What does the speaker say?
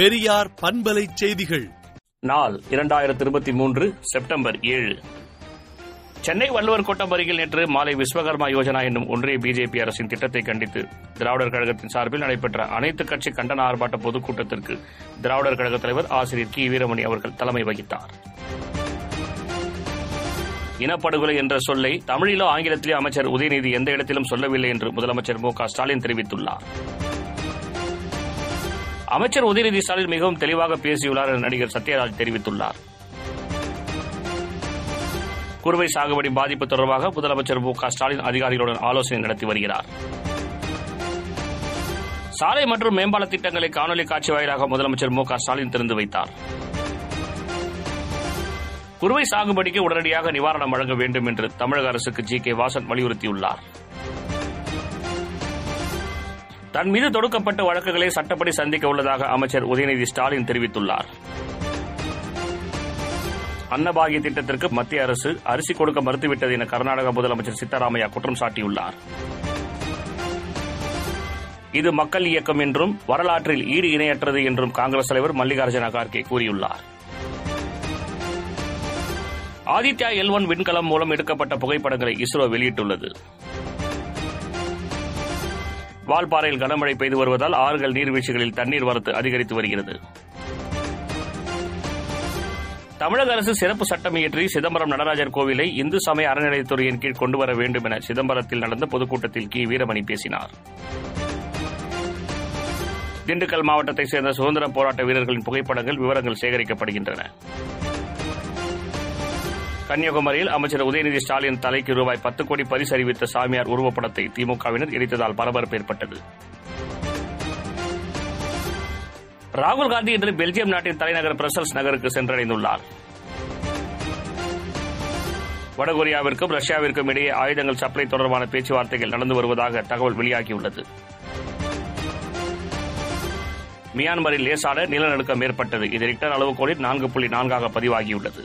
பெரியார் பண்பலை செய்திகள். நாள் இரண்டாயிரத்தி இருபத்தி மூன்று செப்டம்பர் ஏழு. சென்னை வள்ளுவர் கோட்டம் அருகில் நேற்று மாலை விஸ்வகர்மா யோஜனா என்னும் ஒன்றிய பிஜேபி அரசின் திட்டத்தை கண்டித்து திராவிடர் கழகத்தின் சார்பில் நடைபெற்ற அனைத்து கட்சி கண்டன ஆர்ப்பாட்ட பொதுக்கூட்டத்திற்கு திராவிடர் கழக தலைவர் ஆசிரியர் கி. வீரமணி அவர்கள் தலைமை வகித்தார். இனப்படுகொலை என்ற சொல்லை தமிழிலோ ஆங்கிலத்திலோ அமைச்சர் உதயநிதி எந்த இடத்திலும் சொல்லவில்லை என்று முதலமைச்சர் மு க ஸ்டாலின் தெரிவித்துள்ளார். அமைச்சர் உதயநிதி ஸ்டாலின் மிகவும் தெளிவாக பேசியுள்ளார் என நடிகர் சத்யராஜ் தெரிவித்துள்ளார். குறுவை சாகுபடி பாதிப்பு தொடர்பாக முதலமைச்சர் மு க ஸ்டாலின் அதிகாரிகளுடன் ஆலோசனை நடத்தி வருகிறார். சாலை மற்றும் மேம்பால திட்டங்களை காணொலி காட்சி வாயிலாக முதலமைச்சர் மு க ஸ்டாலின் திறந்து வைத்தார். குறுவை சாகுபடிக்கு உடனடியாக நிவாரணம் வழங்க வேண்டும் என்று தமிழக அரசுக்கு ஜி கே வாசன் வலியுறுத்தியுள்ளார். தன் மீது தொடுக்கப்பட்ட வழக்குகளை சட்டப்படி சந்திக்க உள்ளதாக அமைச்சர் உதயநிதி ஸ்டாலின் தெரிவித்துள்ளார். அன்னபாகிய திட்டத்திற்கு மத்திய அரசு அரிசி கொடுக்க மறுத்துவிட்டது என கர்நாடக முதலமைச்சர் சித்தராமையா குற்றம் சாட்டியுள்ளார். இது மக்கள் இயக்கம் என்றும் வரலாற்றில் ஈடு இணையற்றது என்றும் காங்கிரஸ் தலைவர் மல்லிகார்ஜுன கார்கே கூறியுள்ளார். ஆதித்யா எல் ஒன் விண்கலம் மூலம் எடுக்கப்பட்ட புகைப்படங்களை இஸ்ரோ வெளியிட்டுள்ளது. வால்பாறையில் கனமழை பெய்து வருவதால் ஆறுகள் நீர்வீழ்ச்சிகளில் தண்ணீர் வரத்து அதிகரித்து வருகிறது. தமிழக அரசு சிறப்பு சட்டம் இயற்றி சிதம்பரம் நடராஜர் கோவிலை இந்து சமய அறநிலையத்துறையின் கீழ் கொண்டுவர வேண்டும் என சிதம்பரத்தில் நடந்த பொதுக்கூட்டத்தில் கி. வீரமணி பேசினார். திண்டுக்கல் மாவட்டத்தைச் சேர்ந்த சுதந்திர போராட்ட வீரர்களின் புகைப்படங்கள் விவரங்கள் சேகரிக்கப்படுகின்றன. கன்னியாகுமரியில் அமைச்சர் உதயநிதி ஸ்டாலின் தலைக்கு ரூபாய் பத்து கோடி பரிசு அறிவித்த சாமியார் உருவப்படத்தை திமுகவினர் எரித்ததால் பரபரப்பு ஏற்பட்டது. ராகுல் காந்தி இன்று பெல்ஜியம் நாட்டின் தலைநகர் பிரசல்ஸ் நகருக்கு சென்றடைந்துள்ளார். வடகொரியாவிற்கும் ரஷ்யாவிற்கும் இடையே ஆயுதங்கள் சப்ளை தொடர்பான பேச்சுவார்த்தைகள் நடந்து வருவதாக தகவல் வெளியாகியுள்ளது. மியான்மரில் லேசான நிலநடுக்கம் ஏற்பட்டது. இது ரிக்டர் அளவுகோலில் நான்கு புள்ளி நான்காக பதிவாகியுள்ளது.